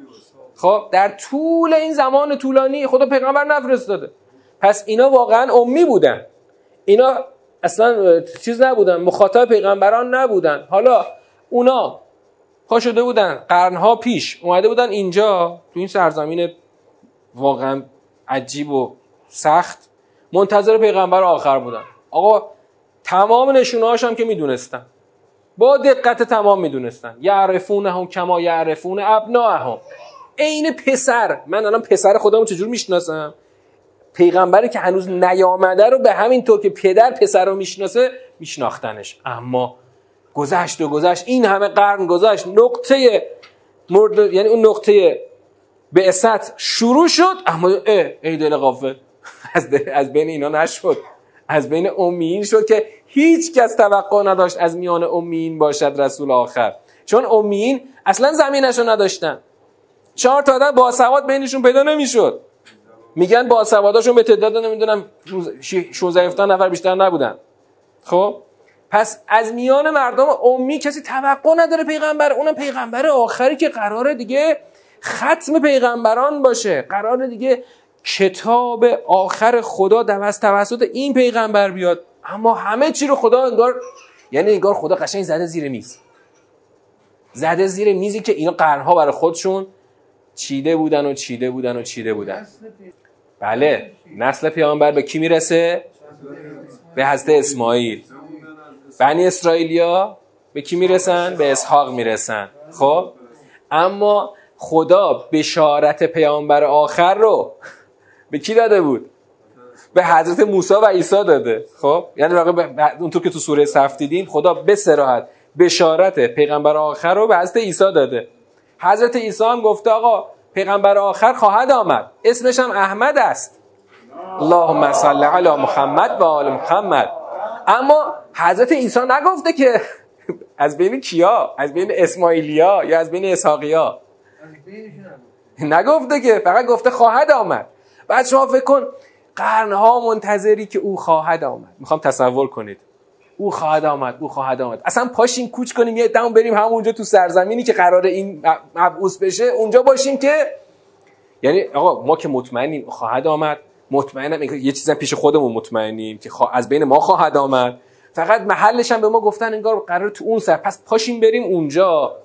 خب در طول این زمان طولانی خدا پیغمبر نفرستاده. پس اینا واقعا امی بودن. اینا اصلا چیز نبودن مخاطب پیغمبران نبودن. حالا اونا پا شده بودن قرنها پیش اومده بودن اینجا تو این سرزمین واقعا عجیب و سخت منتظر پیغمبر آخر بودن. آقا تمام نشونه هم که می‌دونستن. با دقت تمام می‌دونستن. یعرفون هم کما یعرفون ابنا هم عین پسر. من الان پسر خودمو چجور می‌شناسم؟ پیغمبری که هنوز نیامده رو به همین طور که پدر پسر رو می‌شناسه میشناختنش. اما گذشت و گذشت. این همه قرن گذشت. نقطه مرد یعنی اون نقطه به شروع شد. اما ای دل غافل. از, از بین اینا نشد. از بین امیین شد که هیچ کس توقع نداشت از میان امیین باشد رسول آخر. چون امیین اصلا زمینش رو نداشتن. چهار تا آدم باسواد بینشون پیدا نمی‌شد. میگن باسواداشون به تعداد نمی‌دونم 16 نفر بیشتر نبودن. خب؟ پس از میان مردم امی کسی توقع نداره پیغمبر. اونم پیغمبر آخری که قراره دیگه ختم پیغمبران باشه. قرار دیگه کتاب آخر خدا دوست توسط این پیغمبر بیاد. اما همه چی رو خدا انگار یعنی انگار خدا قشنگ زده زیر میز. زده زیر میزی که اینا قرنها برای خودشون چیده بودن و چیده بودن و چیده بودن. بله نسل پیامبر به کی می‌رسه؟ به حضرت اسماعیل. بنی اسرائیلیا به کی می‌رسن؟ به اسحاق می‌رسن. خب؟ اما خدا بشارت پیامبر آخر رو به کی داده بود؟ به حضرت موسی و عیسی داده. خب؟ یعنی واقعا اونطور که تو سوره صف دیدیم خدا به سراحت بشارت پیغمبر آخر رو به حضرت عیسی داده. حضرت عیسی هم گفته آقا پیغمبر آخر خواهد آمد. اسمش هم احمد است. اللهم صل علی محمد و آل محمد. اما حضرت عیسی نگفته که از بین کیا؟ از بین اسماعیلیا یا از بین اسحاقیا؟ نگفته که فقط گفته خواهد آمد. بعد شما فکر کن قرنها منتظری که او خواهد آمد. می‌خوام تصور کنید. او خواهد آمد او خواهد آمد. اصلا پاشیم کوچ کنیم یه دم بریم همونجا تو سرزمینی که قرار این مبعوث بشه اونجا باشیم که یعنی آقا ما که مطمئنیم خواهد آمد. مطمئنم یه چیزا پیش خودمون مطمئنیم که از بین ما خواهد آمد. فقط محلش هم به ما گفتن انگار قرار تو اون سر. پس پاشیم بریم اونجا.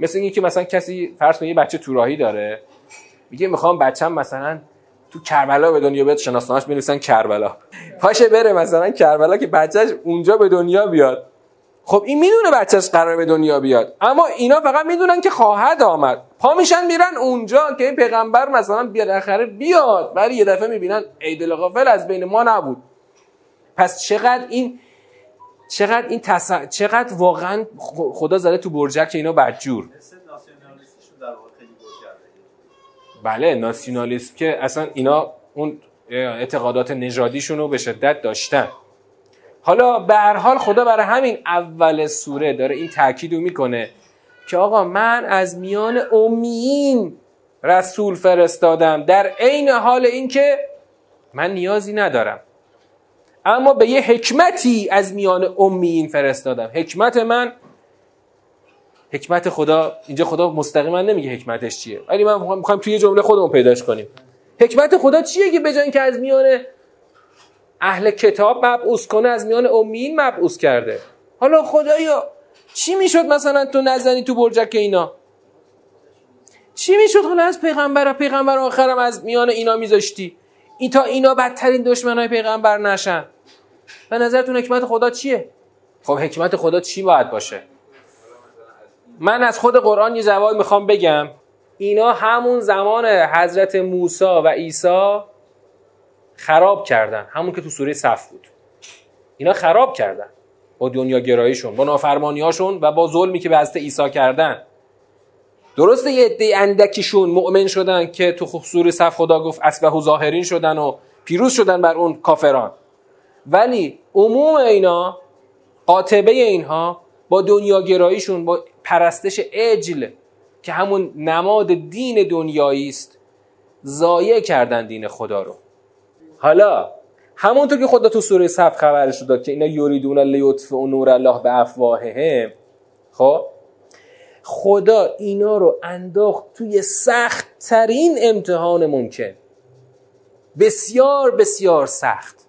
مثل اینکه مثلا کسی فرض کن یه بچه تو راهی داره. میگه می‌خوام بچم مثلا تو کربلا به دنیا بیاد شناسنامه‌اش بنویسن کربلا. پاشه بره مثلا کربلا که بچهش اونجا به دنیا بیاد. خب این می‌دونه بچهش قرار به دنیا بیاد. اما اینا فقط می‌دونن که خواهد آمد. پا میشن میرن اونجا که این پیغمبر مثلا بیاد اخره بیاد. ولی یه دفعه می‌بینن عید غافل از بین ما نبود. پس چقدر این چقدر این تص... چقدر واقعا خدا زده تو برجک اینا بدجور. بله ناسیونالیسم که اصلا اینا اون اعتقادات نژادیشون رو به شدت داشتن. حالا به هر حال خدا برای همین اول سوره داره این تاکید رو می‌کنه که آقا من از میان امیین رسول فرستادم در عین حال اینکه من نیازی ندارم. اما به یه حکمتی از میان امیین فرستادم. حکمت من حکمت خدا اینجا خدا مستقیما نمیگه حکمتش چیه. ولی من می‌خوام توی جمله خودمون پیداش کنیم. حکمت خدا چیه که بجای که از میان اهل کتاب مبعوث کنه از میان امین مبعوث کرده؟ حالا خدایا چی می‌شد مثلا تو نزنی تو برجک اینا؟ چی می‌شد حالا از پیغمبر پیغمبر آخرم از میان اینا میذاشتی. این تا اینا بدترین دشمنای پیغمبر نشن. به نظرتون حکمت خدا چیه؟ خب حکمت خدا چی باید باشه؟ من از خود قرآن یه جواب می‌خوام بگم. اینا همون زمان حضرت موسی و عیسی خراب کردن. همون که تو سوره صف بود. اینا خراب کردن. با دنیا گراییشون با نافرمانیاشون و با ظلمی که به حضرت عیسی کردن. درسته یه عده اندکیشون مؤمن شدن که تو سوره صف خدا گفت اسبه ظاهرین شدن و پیروز شدن بر اون کافران. ولی عموم اینا قاطبه اینها با دنیاگراییشون با پرستش اجل که همون نماد دین دنیایی است ضایع کردن دین خدا رو. حالا همونطور که خدا تو سوره صف خبرش رو داد که اینا یریدون لیطفئوا نور الله به افواههم خب خدا اینا رو انداخت توی سخت ترین امتحان ممکن. بسیار بسیار سخت.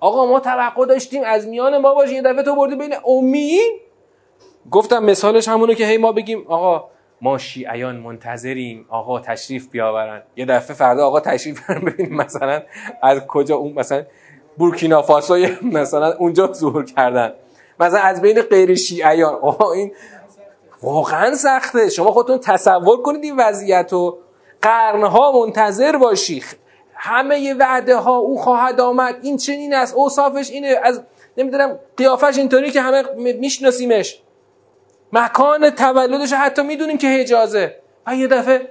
آقا ما توقع داشتیم از میان ما باشه یه دفعه تو بردی بین امین گفتم مثالش همونه که هی ما بگیم آقا ما شیعیان منتظریم آقا تشریف بیاورن. یه دفعه فردا آقا تشریف بیارن ببینیم مثلا از کجا اون مثلا بورکینافاسو مثلا اونجا ظهور کردن. مثلا از بین غیر شیعیان. آقا این واقعا سخته. شما خودتون تصور کنید این وضعیت رو قرنها منتظر باشی. همه وعده ها او خواهد آمد. این چنین است. اوصافش اینه. از نمی‌دونم قیافش اینطوری که همه میشناسیمش. مکان تولدش حتی می‌دونیم که حجازه. و یه دفعه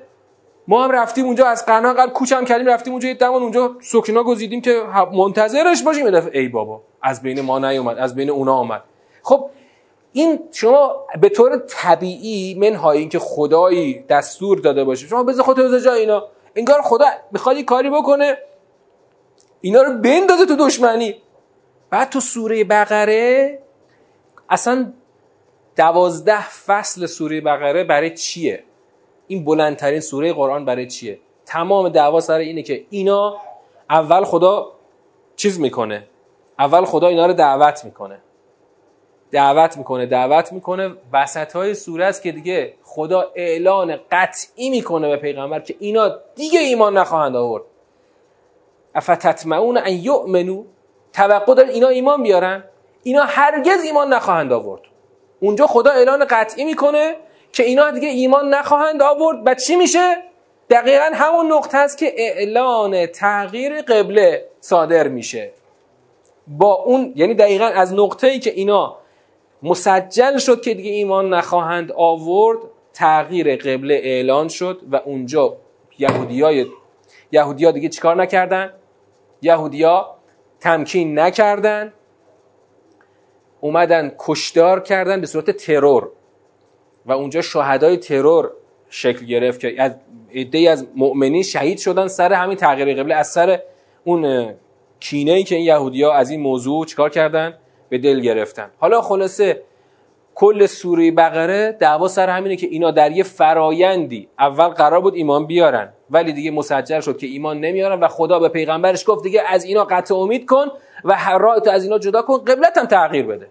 ما هم رفتیم اونجا از قرنها قبل کوچم کردیم رفتیم اونجا یه دمان اونجا سکنا گزیدیم که منتظرش باشیم. یه دفعه ای بابا از بین ما نیومد از بین اونا آمد خب این شما به طور طبیعی منهای اینکه خدایی دستور داده باشه شما بذار خودت جای اینا. انگار خدا می‌خواد کاری بکنه. اینا رو بندازه تو دشمنی. بعد تو سوره بقره اصلا دوازده فصل سوره بقره برای چیه؟ این بلندترین سوره قرآن برای چیه؟ تمام دعوا سر اینه که اینا اول خدا چیز می‌کنه. اول خدا اینا رو دعوت می‌کنه. دعوت می‌کنه دعوت می‌کنه. وسط های سوره است که دیگه خدا اعلان قطعی می‌کنه به پیغمبر که اینا دیگه ایمان نخواهند آورد. افتتمعون ان یؤمنو توقع داره اینا ایمان بیارن؟ اینا هرگز ایمان نخواهند آورد. اونجا خدا اعلان قطعی می‌کنه که اینا دیگه ایمان نخواهند آورد. و چی میشه؟ دقیقا همون نقطه است که اعلان تغییر قبله صادر میشه. با اون یعنی دقیقا از نقطه ای که اینا مسجل شد که دیگه ایمان نخواهند آورد تغییر قبله اعلان شد و اونجا یهودیای یهودیا دیگه چیکار نکردن؟ یهودیا تمکین نکردن. اومدن کشدار کردن به صورت ترور. و اونجا شهدای ترور شکل گرفت که از عده از مؤمنین شهید شدن سر همین تغییر قبله. از سر اون کینه ای که این یهودیا از این موضوع چیکار کردن؟ به دل گرفتن. حالا خلاصه کل سوره بقره دعوا سر همینه که اینا در یه فرایندی اول قرار بود ایمان بیارن ولی دیگه مسجل شد که ایمان نمیارن و خدا به پیغمبرش گفت دیگه از اینا قطع امید کن و هر از اینا جدا کن قبلت هم تغییر بده.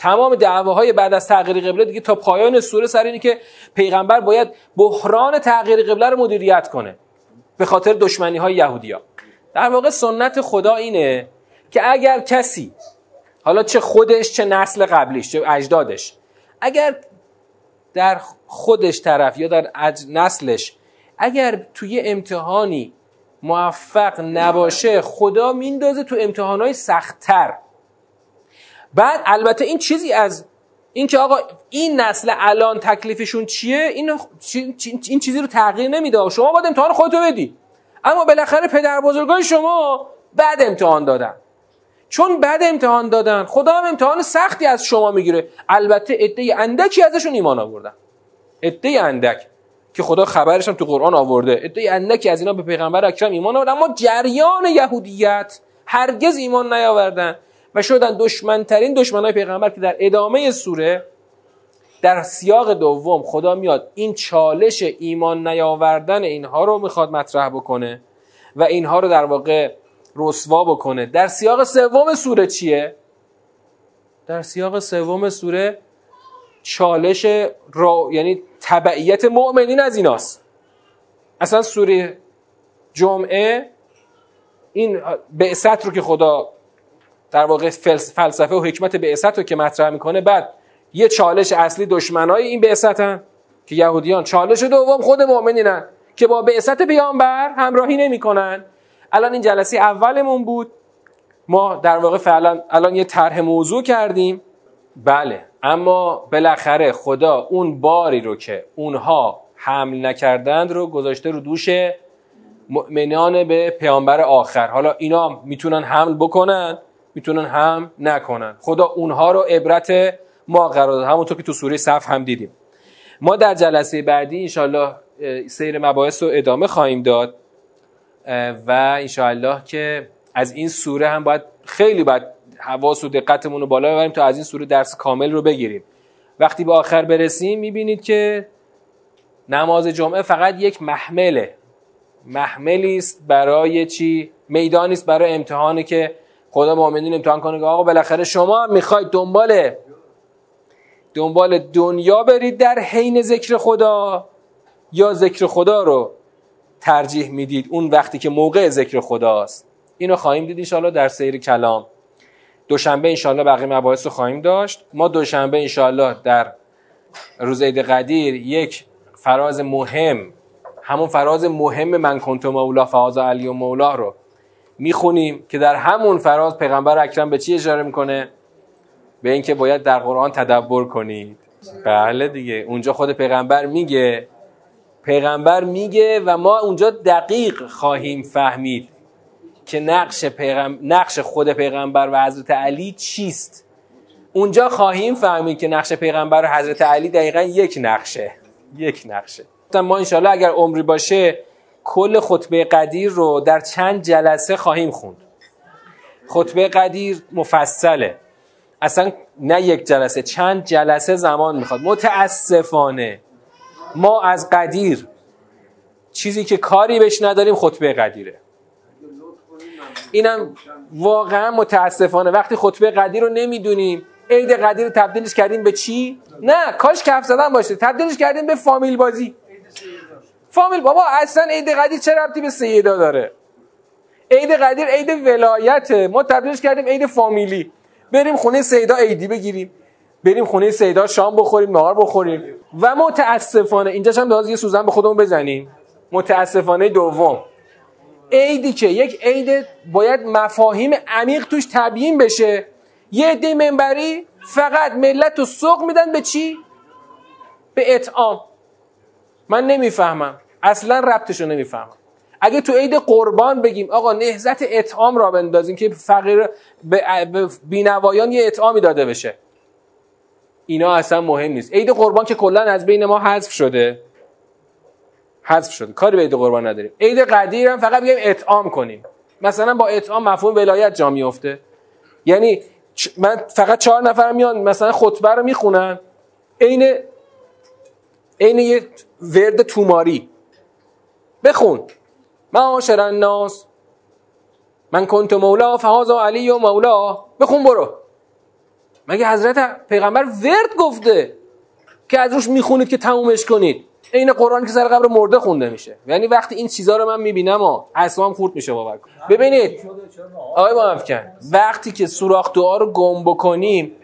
تمام دعواهای بعد از تغییر قبله دیگه تا پایان سوره سر اینه که پیغمبر باید بحران تغییر قبله رو مدیریت کنه به خاطر دشمنی های یهودیا در واقع سنت خدا اینه که اگر کسی حالا چه خودش چه نسل قبلیش چه اجدادش اگر در خودش طرف یا در نسلش اگر توی امتحانی موفق نباشه خدا میندازه تو امتحانهای سختتر. بعد البته این چیزی از این که آقا این نسل الان تکلیفشون چیه این, این چیزی رو تغییر نمیده. شما باید امتحان خودتو بدی. اما بالاخره پدر بزرگای شما بعد امتحان دادن. چون بعد امتحان دادن خدا هم امتحان سختی از شما می‌گیره. البته عده اندکی ازشون ایمان آوردن. عده اندک. که خدا خبرش هم تو قرآن آورده. عده اندکی از اینا به پیغمبر اکرم ایمان آوردن اما جریان یهودیت هرگز ایمان نیاوردن. و شدن دشمنترین دشمنای پیغمبر که در ادامه سوره در سیاق دوم خدا میاد این چالش ایمان نیاوردن اینها رو می‌خواد مطرح بکنه و اینها رو در واقع رسوا بکنه. در سیاق سوم سوره چیه؟ در سیاق سوم سوره چالش را یعنی تبعیت مؤمنین از ایناست. اصلا سوره جمعه این بعثت رو که خدا در واقع فلسفه و حکمت بعثت رو که مطرح می‌کنه. بعد یه چالش اصلی دشمنای این بعثتن که یهودیان. چالش دوم خود مؤمنینن که با بعثت پیامبر همراهی نمی‌کنن. الان این جلسه اولمون بود. ما در واقع فعلا الان یه طرح موضوع کردیم. بله اما بالاخره خدا اون باری رو که اونها حمل نکردند رو گذاشته رو دوش مؤمنان به پیامبر آخر. حالا اینا می‌تونن حمل بکنن می‌تونن هم نکنن. خدا اونها رو عبرت ما قرار همونطور که تو سوره صف هم دیدیم. ما در جلسه بعدی انشالله سیر مباحث رو ادامه خواهیم داد. و انشاءالله که از این سوره هم باید خیلی باید حواس و دقتمون رو بالا ببریم تا از این سوره درس کامل رو بگیریم. وقتی به آخر برسیم می‌بینید که نماز جمعه فقط یک محمله. محملی است برای چی؟ میدانی است برای امتحانی که خدا مؤمنین امتحان کنه که آقا بالاخره شما هم می‌خواید دنبال دنبال دنیا برید در حین ذکر خدا یا ذکر خدا رو ترجیح می‌دید. اون وقتی که موقع ذکر خداست. اینو خواهیم دید انشاءالله در سیر کلام. دوشنبه انشاءالله بقیه مباحث رو خواهیم داشت. ما دوشنبه انشاءالله در روز عید قدیر یک فراز مهم همون فراز مهم من کنت مولا فاز علی و مولا رو می‌خونیم که در همون فراز پیغمبر اکرم به چی اشاره می‌کنه؟ به اینکه باید در قرآن تدبر کنید. بله دیگه اونجا خود پیغمبر میگه. پیغمبر میگه و ما اونجا دقیق خواهیم فهمید که نقش, پیغم... نقش خود پیغمبر و حضرت علی چیست. اونجا خواهیم فهمید که نقش پیغمبر و حضرت علی دقیقا یک نقشه. یک نقشه. ما انشالله اگر عمری باشه کل خطبه قدیر رو در چند جلسه خواهیم خوند. خطبه قدیر مفصله. اصلا نه یک جلسه چند جلسه زمان می‌خواد. متاسفانه ما از قدیر چیزی که کاری بهش نداریم خطبه قدیره. اینم واقعا متاسفانه. وقتی خطبه قدیر رو نمی‌دونیم عید قدیر رو تبدیلش کردیم به چی؟ نه کاش کف زدن باشه. تبدیلش کردیم به فامیل بازی. فامیل بابا اصلا عید قدیر چه ربطی به سیدا داره؟ عید قدیر عید ولایته ما تبدیلش کردیم عید فامیلی. بریم خونه سیدا عیدی بگیریم. بریم خونه سیدا شام بخوریم نهار بخوریم. و متاسفانه اینجاش هم لازم یه سوزن به خودمون بزنیم. متاسفانه دوم. عیدی که یک عید باید مفاهیم عمیق توش تبیین بشه. یه عده منبری فقط ملت رو سوق میدن به چی؟ به اطعام. من نمی‌فهمم. اصلا ربطش رو نمی‌فهمم. اگه تو عید قربان بگیم آقا نهزت اطعام را بندازیم که فقیر به بینوایان یه اطعامی داده بشه. اینا اصلا مهم نیست. عید قربان که کلا از بین ما حذف شده. حذف شده. کاری به عید قربان نداریم. عید قدیر هم فقط بگیم اطعام کنیم. مثلا با اطعام مفهوم ولایت جا میفته یعنی من فقط چهار نفر میان مثلا خطبه رو می‌خونن. عین عین یه ورد توماری. بخون. معاشر الناس. من کنت مولا فهازا علی و مولا. بخون برو. مگه حضرت پیغمبر ورد گفته که از روش می‌خونید که تمومش کنید؟ این قرآن که سر قبر مرده خونده میشه. یعنی وقتی این چیزا رو من می‌بینم و خورد میشه باور کن. ببینید. آقای با وقتی که سوراخ دعا رو گم بکنیم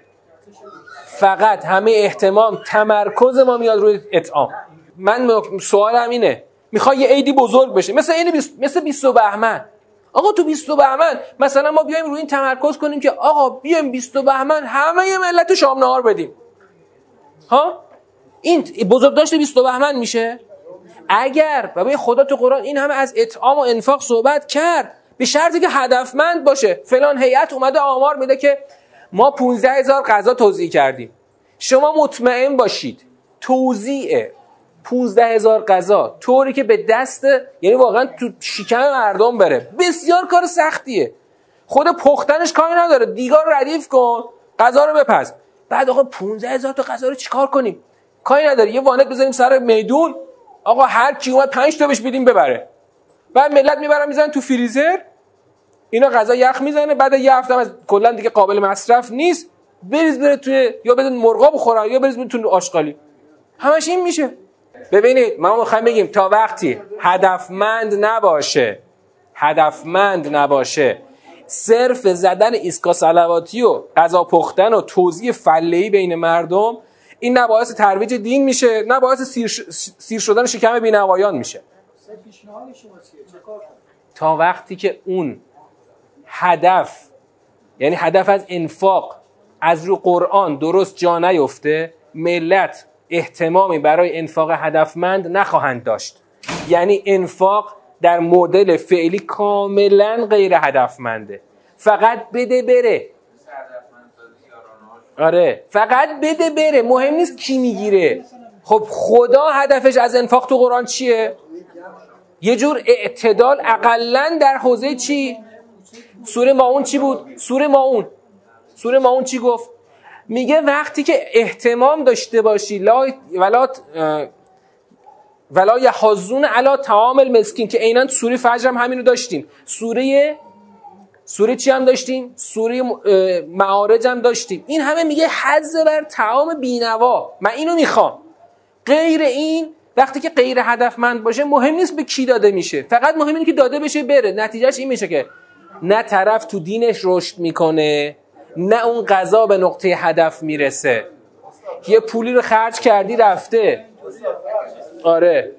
فقط همه احتمام تمرکز ما میاد روی اطعام. من سوالم اینه می‌خوای یه عیدی بزرگ بشه مثل این بیس... مثل 20 بهمن. آقا تو 20 بهمن مثلا ما بیایم روی این تمرکز کنیم که آقا بیایم 20 بهمن همه ملت شام نهار بدیم. ها؟ این بزرگ داشته 20 بهمن میشه؟ اگر و خدا تو قرآن این همه از اطعام و انفاق صحبت کرد به شرطی که هدفمند باشه. فلان هیئت اومده آمار میده که ما 15 هزار غذا توزیع کردیم. شما مطمئن باشید توزیع 15 هزار غذا طوری که به دست یعنی واقعا تو شکم مردم بره. بسیار کار سختیه. خود پختنش کاری نداره. دیگار ردیف کن غذا رو بپز. بعد آقا 15 هزار تا غذا رو چیکار کنیم؟ کاری نداره. یه وانت بزنیم سر میدون. آقا هر کی اومد 5 تا بهش بدیم ببره. بعد ملت می‌برن می‌زنن تو فریزر. اینا غذا یخ می‌زنه بعد یه هفته از کلا دیگه قابل مصرف نیست. بریز بره توی یا بدون مرغا بخورن یا بریز تو آشغالی. همش این میشه. ببینید ما می‌خوایم بگیم تا وقتی هدفمند نباشه هدفمند نباشه صرف زدن ایسکا سلواتی و غذا پختن و توزیع فلهی بین مردم این نه باعث ترویج دین میشه نه باعث سیر, سیر شدن شکم بینوایان میشه. تا وقتی که اون هدف یعنی هدف از انفاق از رو قرآن درست جا نیفته ملت احتمامی برای انفاق هدفمند نخواهند داشت. یعنی انفاق در مدل فعلی کاملا غیر هدفمنده. فقط بده بره. آره فقط بده بره. مهم نیست کی می‌گیره. خب خدا هدفش از انفاق تو قرآن چیه؟ یه جور اعتدال اقلا در حوزه چی؟ سوره ماون چی بود؟ سوره ماون. سوره ماون چی گفت؟ میگه وقتی که احتمام داشته باشی لا ولا ولا یحزون علی تعام المسکین که عینا سوره فجر هم همین رو داشتیم. سوره سوره چی هم داشتیم؟ سوره معارج هم داشتیم. این همه میگه حز بر تعام بینوا. من اینو می‌خوام. غیر این وقتی که غیر هدفمند باشه مهم نیست به کی داده میشه. فقط مهم اینه که داده بشه بره. نتیجهش این میشه که نه طرف تو دینش رشد می‌کنه نه اون قضا به نقطه هدف می‌رسه. یه پولی رو خرج کردی رفته. آره.